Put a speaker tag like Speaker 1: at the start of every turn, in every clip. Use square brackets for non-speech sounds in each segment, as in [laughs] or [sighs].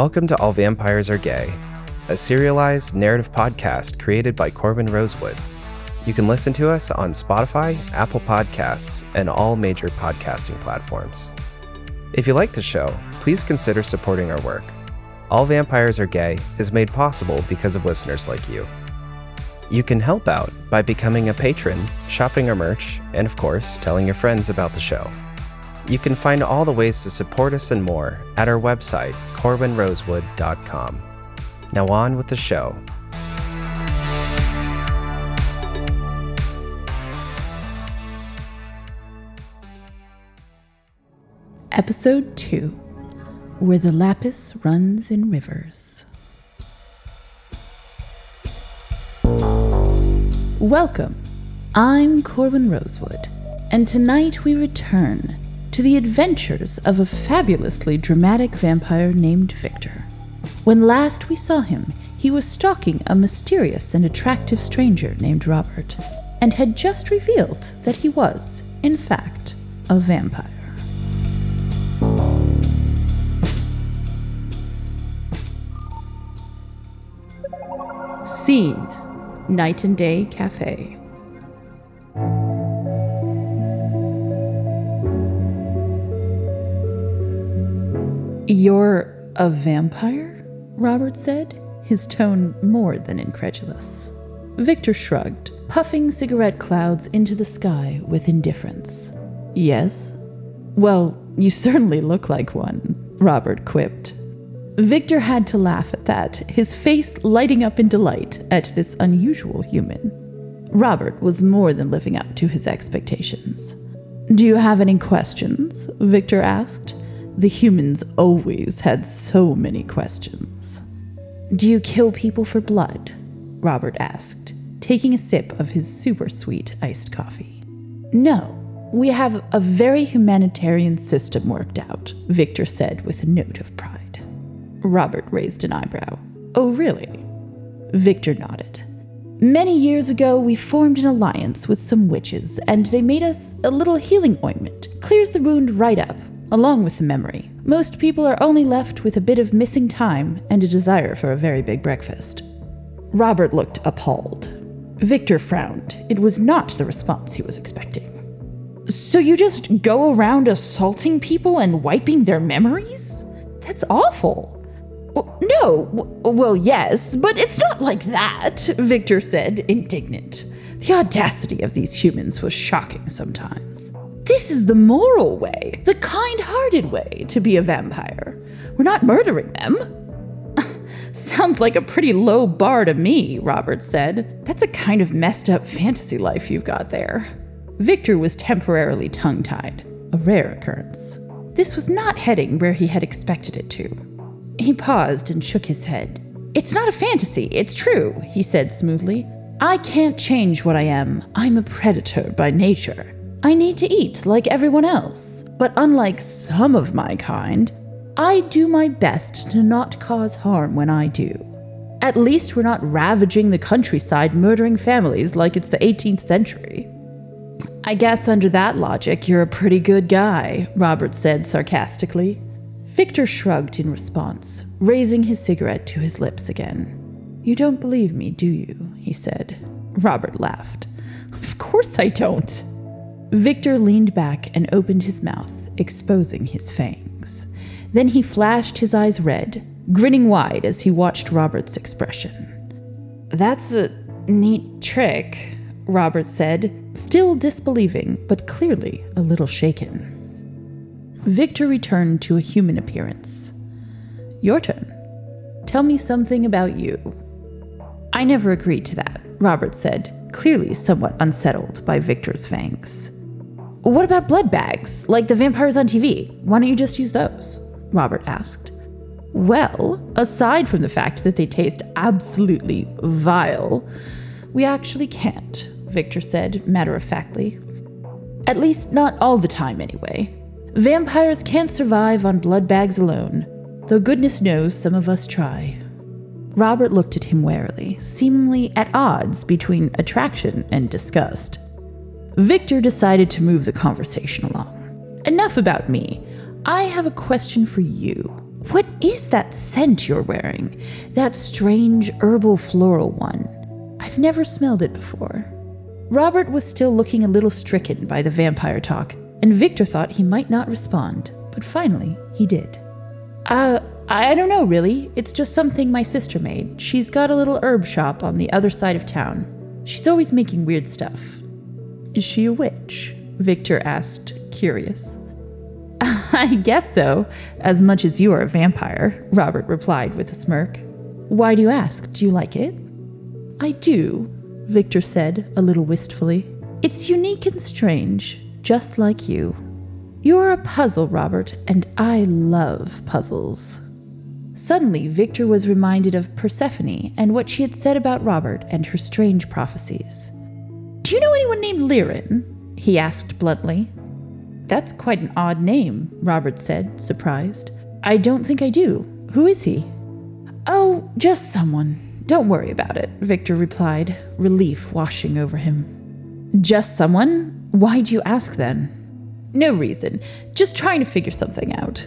Speaker 1: Welcome to All Vampires Are Gay, a serialized narrative podcast created by Corbin Rosewood. You can listen to us on Spotify, Apple Podcasts, and all major podcasting platforms. If you like the show, please consider supporting our work. All Vampires Are Gay is made possible because of listeners like you. You can help out by becoming a patron, shopping our merch, and of course, telling your friends about the show. You can find all the ways to support us and more at our website, corbinrosewood.com. Now, on with the show.
Speaker 2: Episode 2 Where the Lapis Runs in Rivers. Welcome. I'm Corbin Rosewood, and tonight we return to the adventures of a fabulously dramatic vampire named Victor. When last we saw him, he was stalking a mysterious and attractive stranger named Robert, and had just revealed that he was, in fact, a vampire. Scene Night and Day Cafe. You're a vampire? Robert said, his tone more than incredulous. Victor shrugged, puffing cigarette clouds into the sky with indifference. Yes? Well, you certainly look like one, Robert quipped. Victor had to laugh at that, his face lighting up in delight at this unusual human. Robert was more than living up to his expectations. Do you have any questions? Victor asked. The humans always had so many questions. Do you kill people for blood? Robert asked, taking a sip of his super sweet iced coffee. No, we have a very humanitarian system worked out, Victor said with a note of pride. Robert raised an eyebrow. Oh, really? Victor nodded. Many years ago, we formed an alliance with some witches, and they made us a little healing ointment. Clears the wound right up, along with the memory. Most people are only left with a bit of missing time and a desire for a very big breakfast. Robert looked appalled. Victor frowned. It was not the response he was expecting. So you just go around assaulting people and wiping their memories? That's awful. No, well, yes, but it's not like that, Victor said, indignant. The audacity of these humans was shocking sometimes. This is the moral way, the kind hearted way to be a vampire. We're not murdering them. [laughs] Sounds like a pretty low bar to me, Robert said. That's a kind of messed up fantasy life you've got there. Victor was temporarily tongue tied, a rare occurrence. This was not heading where he had expected it to. He paused and shook his head. It's not a fantasy, it's true, he said smoothly. I can't change what I am. I'm a predator by nature. I need to eat like everyone else. But unlike some of my kind, I do my best to not cause harm when I do. At least we're not ravaging the countryside, murdering families like it's the 18th century. I guess under that logic, you're a pretty good guy, Robert said sarcastically. Victor shrugged in response, raising his cigarette to his lips again. You don't believe me, do you? he said. Robert laughed. Of course I don't. Victor leaned back and opened his mouth, exposing his fangs. Then he flashed his eyes red, grinning wide as he watched Robert's expression. That's a neat trick, Robert said, still disbelieving, but clearly a little shaken. Victor returned to a human appearance. Your turn. Tell me something about you. I never agreed to that, Robert said, clearly somewhat unsettled by Victor's fangs. What about blood bags, like the vampires on TV? Why don't you just use those? Robert asked. Well, aside from the fact that they taste absolutely vile, we actually can't, Victor said matter of factly. At least not all the time, anyway. Vampires can't survive on blood bags alone, though goodness knows some of us try. Robert looked at him warily, seemingly at odds between attraction and disgust. Victor decided to move the conversation along. Enough about me. I have a question for you. What is that scent you're wearing? That strange herbal floral one. I've never smelled it before. Robert was still looking a little stricken by the vampire talk, and Victor thought he might not respond, but finally he did. Uh, I don't know really. It's just something my sister made. She's got a little herb shop on the other side of town. She's always making weird stuff. Is she a witch? Victor asked, curious. [laughs] I guess so, as much as you are a vampire, Robert replied with a smirk. Why do you ask? Do you like it? I do, Victor said, a little wistfully. It's unique and strange, just like you. You're a puzzle, Robert, and I love puzzles. Suddenly, Victor was reminded of Persephone and what she had said about Robert and her strange prophecies. Do you know anyone named Lirin? he asked bluntly. That's quite an odd name, Robert said, surprised. I don't think I do. Who is he? Oh, just someone. Don't worry about it, Victor replied, relief washing over him. Just someone? Why'd you ask then? No reason. Just trying to figure something out.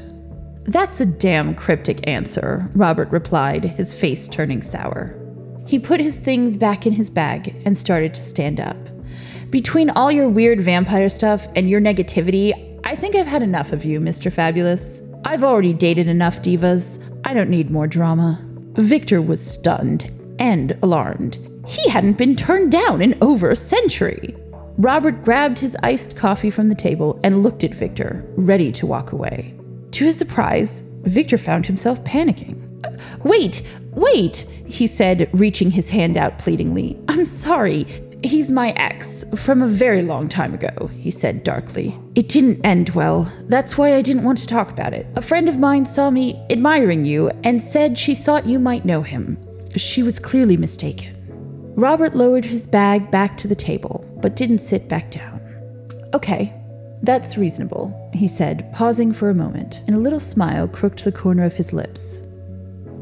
Speaker 2: That's a damn cryptic answer, Robert replied, his face turning sour. He put his things back in his bag and started to stand up. Between all your weird vampire stuff and your negativity, I think I've had enough of you, Mr. Fabulous. I've already dated enough divas. I don't need more drama. Victor was stunned and alarmed. He hadn't been turned down in over a century. Robert grabbed his iced coffee from the table and looked at Victor, ready to walk away. To his surprise, Victor found himself panicking. Wait, wait, he said, reaching his hand out pleadingly. I'm sorry. He's my ex from a very long time ago, he said darkly. It didn't end well. That's why I didn't want to talk about it. A friend of mine saw me admiring you and said she thought you might know him. She was clearly mistaken. Robert lowered his bag back to the table, but didn't sit back down. Okay, that's reasonable, he said, pausing for a moment, and a little smile crooked the corner of his lips.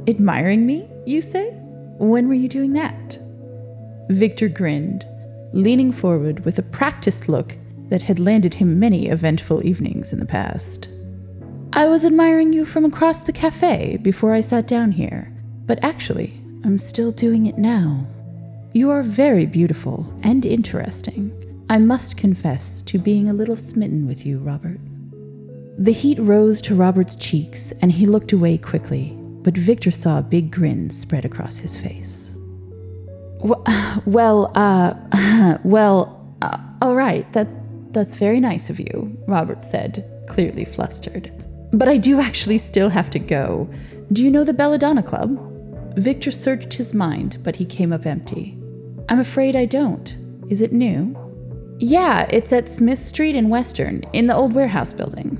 Speaker 2: Admiring me, you say? When were you doing that? Victor grinned, leaning forward with a practiced look that had landed him many eventful evenings in the past. I was admiring you from across the cafe before I sat down here, but actually, I'm still doing it now. You are very beautiful and interesting. I must confess to being a little smitten with you, Robert. The heat rose to Robert's cheeks, and he looked away quickly, but Victor saw a big grin spread across his face. [laughs] Well, uh, [laughs] well, uh, all right, that, that's very nice of you, Robert said, clearly flustered. But I do actually still have to go. Do you know the Belladonna Club? Victor searched his mind, but he came up empty. I'm afraid I don't. Is it new? Yeah, it's at Smith Street in Western, in the old warehouse building.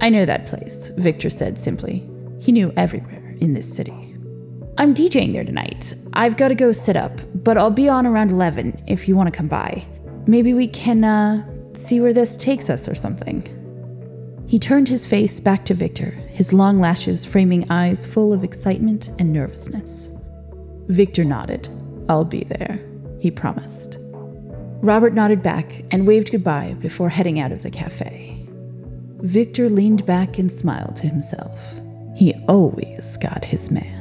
Speaker 2: I know that place, Victor said simply. He knew everywhere in this city. I'm DJing there tonight. I've got to go sit up, but I'll be on around 11 if you want to come by. Maybe we can, uh, see where this takes us or something. He turned his face back to Victor, his long lashes framing eyes full of excitement and nervousness. Victor nodded. I'll be there, he promised. Robert nodded back and waved goodbye before heading out of the cafe. Victor leaned back and smiled to himself. He always got his man.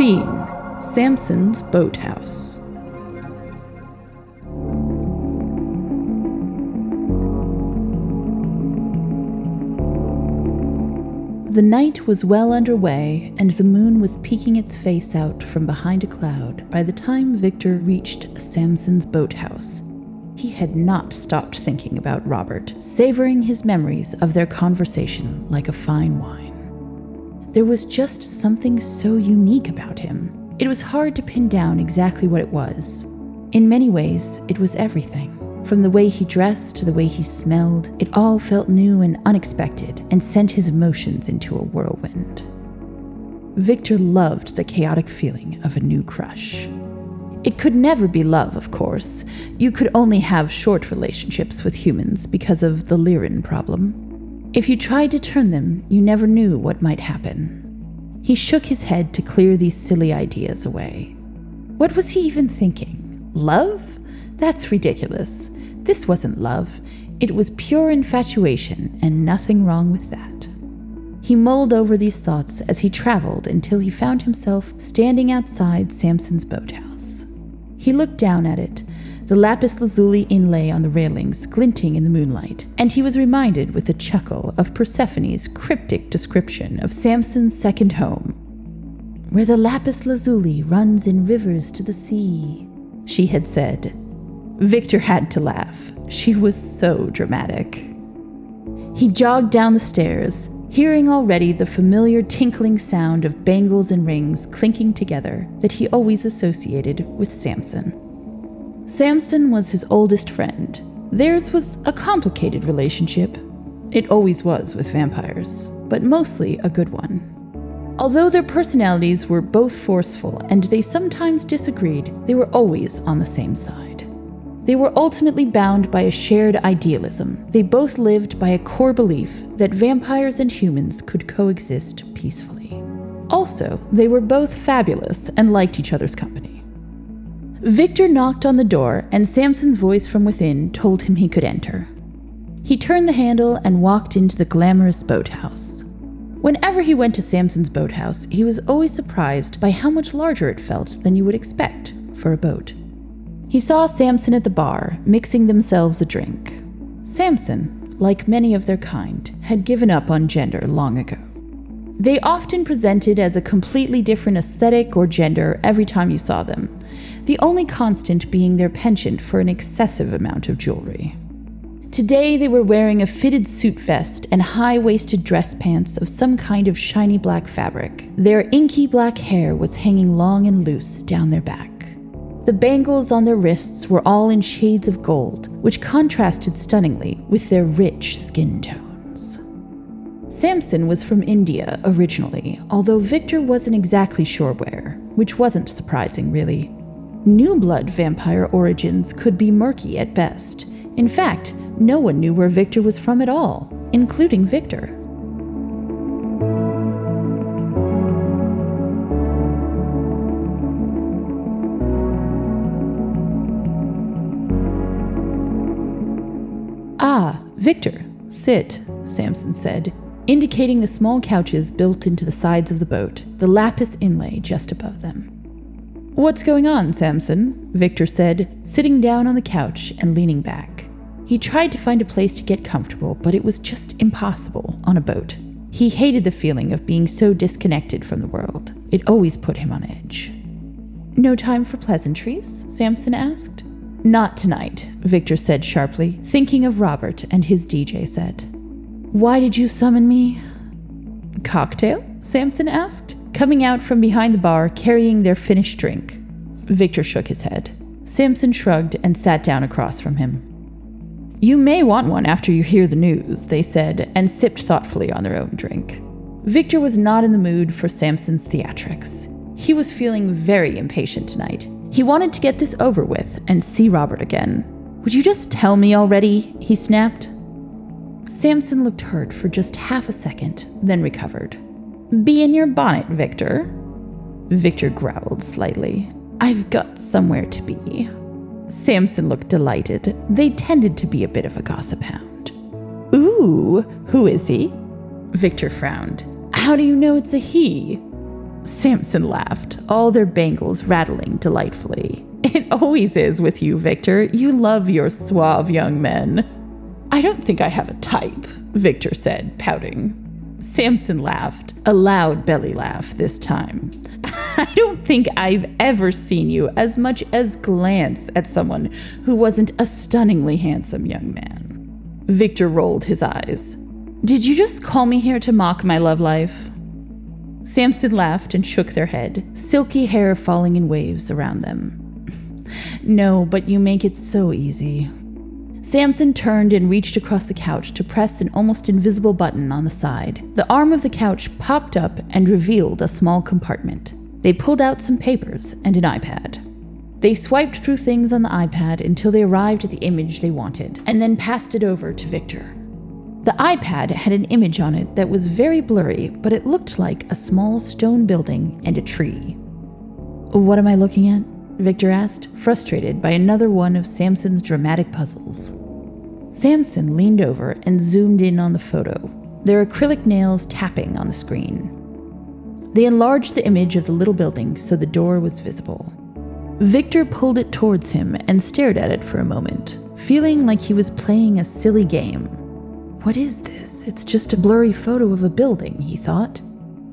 Speaker 2: Scene Samson's Boathouse. The night was well underway, and the moon was peeking its face out from behind a cloud by the time Victor reached Samson's boathouse. He had not stopped thinking about Robert, savoring his memories of their conversation like a fine wine. There was just something so unique about him. It was hard to pin down exactly what it was. In many ways, it was everything. From the way he dressed to the way he smelled, it all felt new and unexpected and sent his emotions into a whirlwind. Victor loved the chaotic feeling of a new crush. It could never be love, of course. You could only have short relationships with humans because of the Lirin problem. If you tried to turn them, you never knew what might happen. He shook his head to clear these silly ideas away. What was he even thinking? Love? That's ridiculous. This wasn't love, it was pure infatuation, and nothing wrong with that. He mulled over these thoughts as he traveled until he found himself standing outside Samson's boathouse. He looked down at it, the lapis lazuli inlay on the railings glinting in the moonlight, and he was reminded with a chuckle of Persephone's cryptic description of Samson's second home. Where the lapis lazuli runs in rivers to the sea, she had said. Victor had to laugh. She was so dramatic. He jogged down the stairs, hearing already the familiar tinkling sound of bangles and rings clinking together that he always associated with Samson. Samson was his oldest friend. Theirs was a complicated relationship. It always was with vampires, but mostly a good one. Although their personalities were both forceful and they sometimes disagreed, they were always on the same side. They were ultimately bound by a shared idealism. They both lived by a core belief that vampires and humans could coexist peacefully. Also, they were both fabulous and liked each other's company. Victor knocked on the door, and Samson's voice from within told him he could enter. He turned the handle and walked into the glamorous boathouse. Whenever he went to Samson's boathouse, he was always surprised by how much larger it felt than you would expect for a boat. He saw Samson at the bar, mixing themselves a drink. Samson, like many of their kind, had given up on gender long ago. They often presented as a completely different aesthetic or gender every time you saw them, the only constant being their penchant for an excessive amount of jewelry. Today, they were wearing a fitted suit vest and high waisted dress pants of some kind of shiny black fabric. Their inky black hair was hanging long and loose down their back. The bangles on their wrists were all in shades of gold, which contrasted stunningly with their rich skin tones. Samson was from India originally, although Victor wasn't exactly sure where, which wasn't surprising, really. New blood vampire origins could be murky at best. In fact, no one knew where Victor was from at all, including Victor. Ah, Victor, sit, Samson said, indicating the small couches built into the sides of the boat, the lapis inlay just above them. What's going on, Samson? Victor said, sitting down on the couch and leaning back. He tried to find a place to get comfortable, but it was just impossible on a boat. He hated the feeling of being so disconnected from the world. It always put him on edge. No time for pleasantries? Samson asked. Not tonight, Victor said sharply, thinking of Robert and his DJ set. Why did you summon me? Cocktail? Samson asked, coming out from behind the bar carrying their finished drink. Victor shook his head. Samson shrugged and sat down across from him. You may want one after you hear the news, they said, and sipped thoughtfully on their own drink. Victor was not in the mood for Samson's theatrics. He was feeling very impatient tonight, he wanted to get this over with and see Robert again. Would you just tell me already? He snapped. Samson looked hurt for just half a second, then recovered. Bee in your bonnet, Victor. Victor growled slightly. I've got somewhere to be. Samson looked delighted. They tended to be a bit of a gossip hound. Ooh, who is he? Victor frowned. How do you know it's a he? Samson laughed, all their bangles rattling delightfully. It always is with you, Victor. You love your suave young men. I don't think I have a type, Victor said, pouting. Samson laughed, a loud belly laugh this time. [laughs] I don't think I've ever seen you as much as glance at someone who wasn't a stunningly handsome young man. Victor rolled his eyes. Did you just call me here to mock my love life? Samson laughed and shook their head, silky hair falling in waves around them. [laughs] no, but you make it so easy. Samson turned and reached across the couch to press an almost invisible button on the side. The arm of the couch popped up and revealed a small compartment. They pulled out some papers and an iPad. They swiped through things on the iPad until they arrived at the image they wanted, and then passed it over to Victor. The iPad had an image on it that was very blurry, but it looked like a small stone building and a tree. What am I looking at? Victor asked, frustrated by another one of Samson's dramatic puzzles. Samson leaned over and zoomed in on the photo, their acrylic nails tapping on the screen. They enlarged the image of the little building so the door was visible. Victor pulled it towards him and stared at it for a moment, feeling like he was playing a silly game. What is this? It's just a blurry photo of a building, he thought.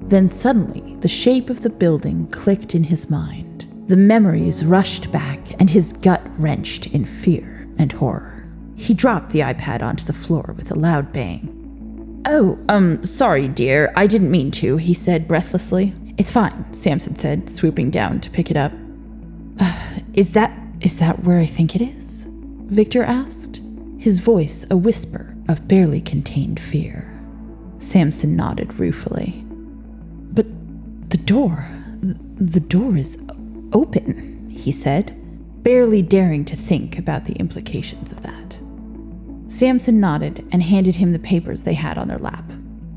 Speaker 2: Then suddenly, the shape of the building clicked in his mind. The memories rushed back, and his gut wrenched in fear and horror. He dropped the iPad onto the floor with a loud bang. Oh, um, sorry, dear. I didn't mean to, he said breathlessly. It's fine, Samson said, swooping down to pick it up. Uh, [sighs] is that is that where I think it is? Victor asked, his voice a whisper of barely contained fear. Samson nodded ruefully. But the door, the door is open, he said, barely daring to think about the implications of that. Samson nodded and handed him the papers they had on their lap.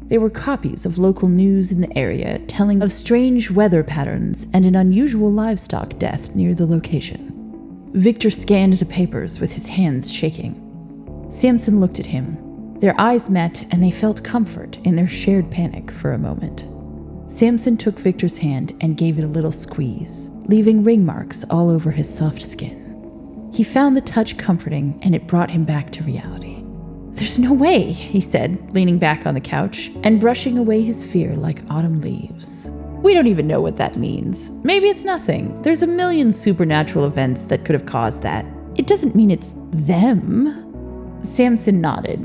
Speaker 2: They were copies of local news in the area telling of strange weather patterns and an unusual livestock death near the location. Victor scanned the papers with his hands shaking. Samson looked at him. Their eyes met and they felt comfort in their shared panic for a moment. Samson took Victor's hand and gave it a little squeeze, leaving ring marks all over his soft skin. He found the touch comforting and it brought him back to reality. There's no way, he said, leaning back on the couch and brushing away his fear like autumn leaves. We don't even know what that means. Maybe it's nothing. There's a million supernatural events that could have caused that. It doesn't mean it's them. Samson nodded.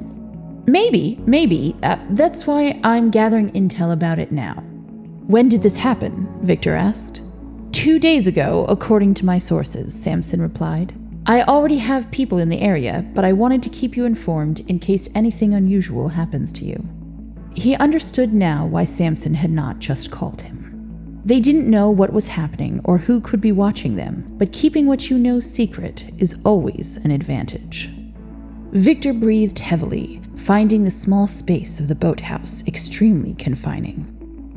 Speaker 2: Maybe, maybe. Uh, that's why I'm gathering intel about it now. When did this happen? Victor asked. Two days ago, according to my sources, Samson replied. I already have people in the area, but I wanted to keep you informed in case anything unusual happens to you. He understood now why Samson had not just called him. They didn't know what was happening or who could be watching them, but keeping what you know secret is always an advantage. Victor breathed heavily, finding the small space of the boathouse extremely confining.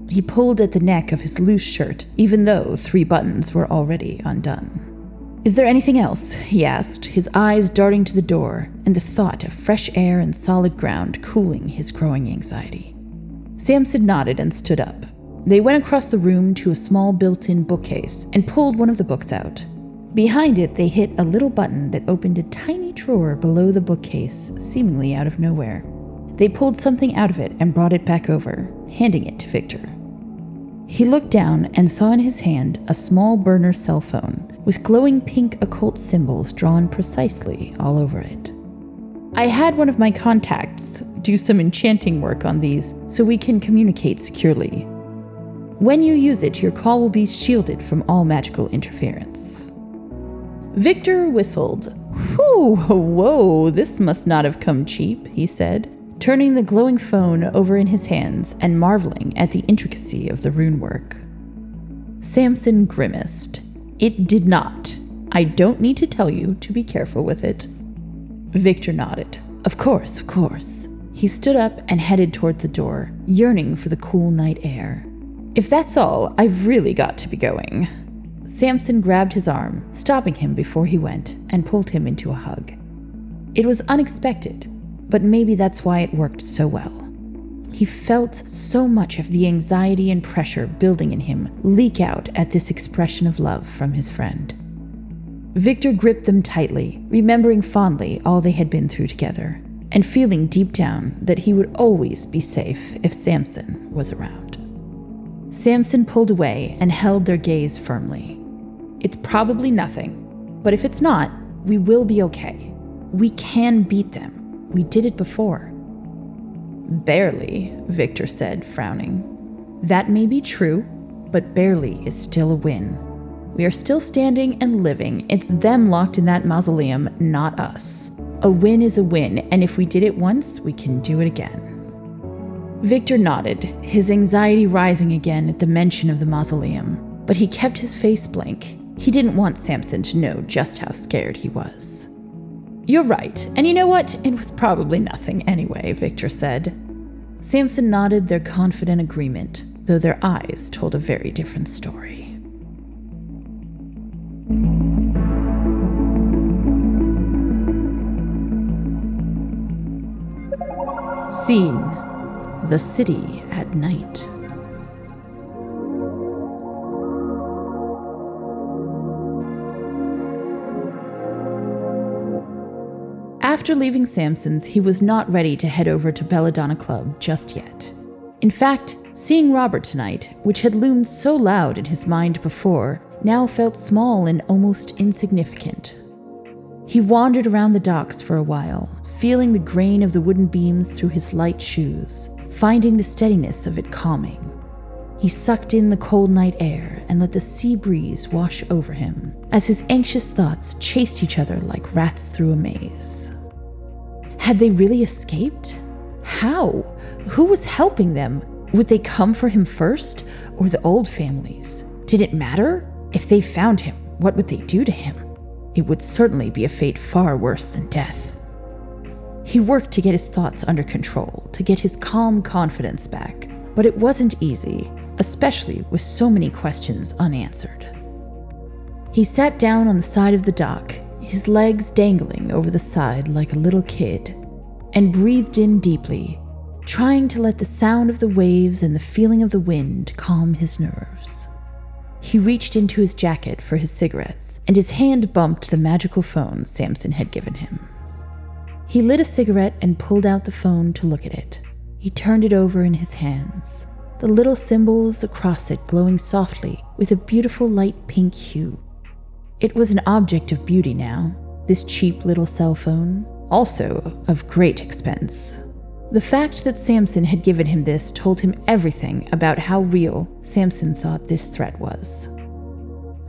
Speaker 2: He pulled at the neck of his loose shirt, even though three buttons were already undone. Is there anything else? he asked, his eyes darting to the door, and the thought of fresh air and solid ground cooling his growing anxiety. Samson nodded and stood up. They went across the room to a small built in bookcase and pulled one of the books out. Behind it, they hit a little button that opened a tiny drawer below the bookcase, seemingly out of nowhere. They pulled something out of it and brought it back over, handing it to Victor. He looked down and saw in his hand a small burner cell phone with glowing pink occult symbols drawn precisely all over it. I had one of my contacts do some enchanting work on these so we can communicate securely. When you use it, your call will be shielded from all magical interference. Victor whistled. Whew, whoa, this must not have come cheap, he said, turning the glowing phone over in his hands and marveling at the intricacy of the rune work. Samson grimaced. It did not. I don't need to tell you to be careful with it. Victor nodded. Of course, of course. He stood up and headed toward the door, yearning for the cool night air. If that's all, I've really got to be going. Samson grabbed his arm, stopping him before he went, and pulled him into a hug. It was unexpected, but maybe that's why it worked so well. He felt so much of the anxiety and pressure building in him leak out at this expression of love from his friend. Victor gripped them tightly, remembering fondly all they had been through together, and feeling deep down that he would always be safe if Samson was around. Samson pulled away and held their gaze firmly. It's probably nothing, but if it's not, we will be okay. We can beat them. We did it before. Barely, Victor said, frowning. That may be true, but barely is still a win. We are still standing and living. It's them locked in that mausoleum, not us. A win is a win, and if we did it once, we can do it again. Victor nodded, his anxiety rising again at the mention of the mausoleum, but he kept his face blank. He didn't want Samson to know just how scared he was. You're right, and you know what? It was probably nothing anyway, Victor said. Samson nodded their confident agreement, though their eyes told a very different story. Scene The City at Night. After leaving Samson's, he was not ready to head over to Belladonna Club just yet. In fact, seeing Robert tonight, which had loomed so loud in his mind before, now felt small and almost insignificant. He wandered around the docks for a while, feeling the grain of the wooden beams through his light shoes, finding the steadiness of it calming. He sucked in the cold night air and let the sea breeze wash over him as his anxious thoughts chased each other like rats through a maze. Had they really escaped? How? Who was helping them? Would they come for him first, or the old families? Did it matter? If they found him, what would they do to him? It would certainly be a fate far worse than death. He worked to get his thoughts under control, to get his calm confidence back, but it wasn't easy, especially with so many questions unanswered. He sat down on the side of the dock, his legs dangling over the side like a little kid, and breathed in deeply, trying to let the sound of the waves and the feeling of the wind calm his nerves. He reached into his jacket for his cigarettes, and his hand bumped the magical phone Samson had given him. He lit a cigarette and pulled out the phone to look at it. He turned it over in his hands, the little symbols across it glowing softly with a beautiful light pink hue. It was an object of beauty now, this cheap little cell phone, also of great expense. The fact that Samson had given him this told him everything about how real Samson thought this threat was.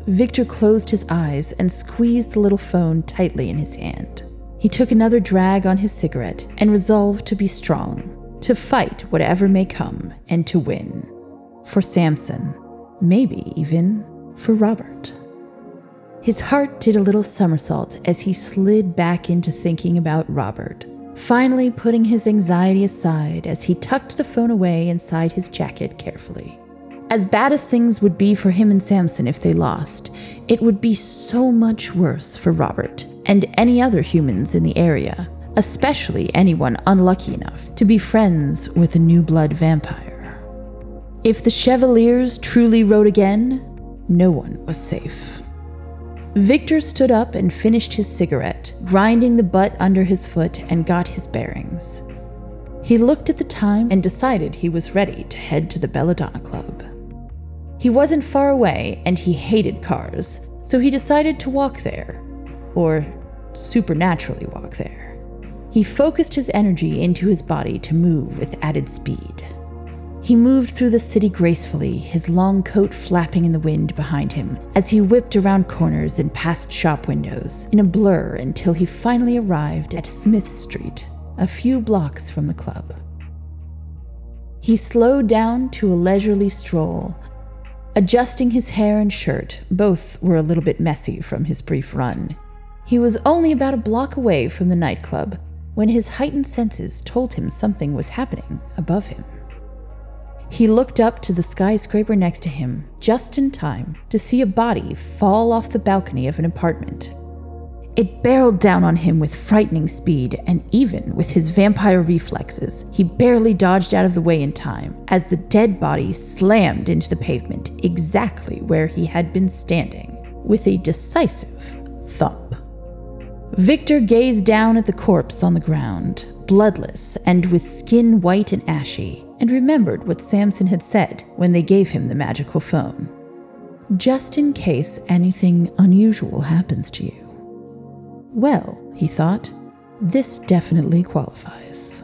Speaker 2: Victor closed his eyes and squeezed the little phone tightly in his hand. He took another drag on his cigarette and resolved to be strong, to fight whatever may come, and to win. For Samson, maybe even for Robert. His heart did a little somersault as he slid back into thinking about Robert finally putting his anxiety aside as he tucked the phone away inside his jacket carefully. As bad as things would be for him and Samson if they lost, it would be so much worse for Robert and any other humans in the area, especially anyone unlucky enough to be friends with a new blood vampire. If the Chevaliers truly rode again, no one was safe. Victor stood up and finished his cigarette, grinding the butt under his foot, and got his bearings. He looked at the time and decided he was ready to head to the Belladonna Club. He wasn't far away and he hated cars, so he decided to walk there. Or supernaturally walk there. He focused his energy into his body to move with added speed. He moved through the city gracefully, his long coat flapping in the wind behind him, as he whipped around corners and past shop windows in a blur until he finally arrived at Smith Street, a few blocks from the club. He slowed down to a leisurely stroll, adjusting his hair and shirt. Both were a little bit messy from his brief run. He was only about a block away from the nightclub when his heightened senses told him something was happening above him. He looked up to the skyscraper next to him just in time to see a body fall off the balcony of an apartment. It barreled down on him with frightening speed, and even with his vampire reflexes, he barely dodged out of the way in time as the dead body slammed into the pavement exactly where he had been standing, with a decisive thump. Victor gazed down at the corpse on the ground, bloodless and with skin white and ashy, and remembered what Samson had said when they gave him the magical phone. Just in case anything unusual happens to you. Well, he thought, this definitely qualifies.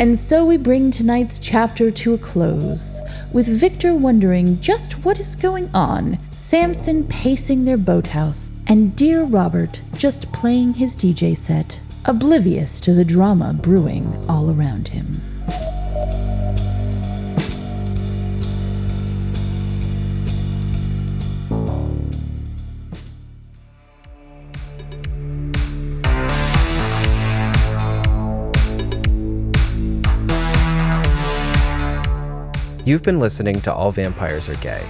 Speaker 2: And so we bring tonight's chapter to a close, with Victor wondering just what is going on, Samson pacing their boathouse, and dear Robert just playing his DJ set, oblivious to the drama brewing all around him.
Speaker 1: You've been listening to All Vampires Are Gay.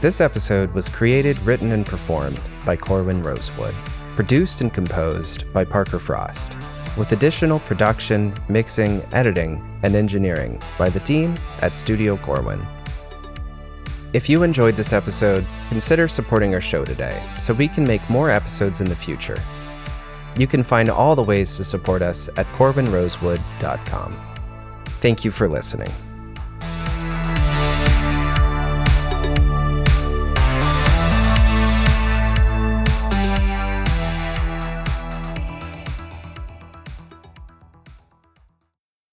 Speaker 1: This episode was created, written, and performed by Corbin Rosewood, produced and composed by Parker Frost, with additional production, mixing, editing, and engineering by the team at Studio Corbin. If you enjoyed this episode, consider supporting our show today so we can make more episodes in the future. You can find all the ways to support us at corbinrosewood.com. Thank you for listening.